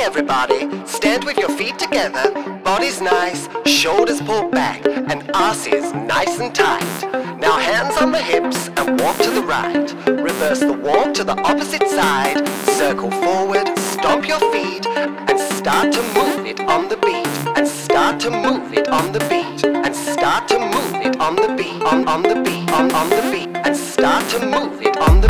everybody. Stand with your feet together. Body's nice, shoulders pulled back, and ass is nice and tight. Now hands on the hips and walk to the right. Reverse the walk to the opposite side. Circle forward, stomp your feet, and start to move it on the beat. And start to move it on the beat. And start to move it on the beat. On on the beat. On on the beat. And start to move it on the beat.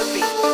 The beat,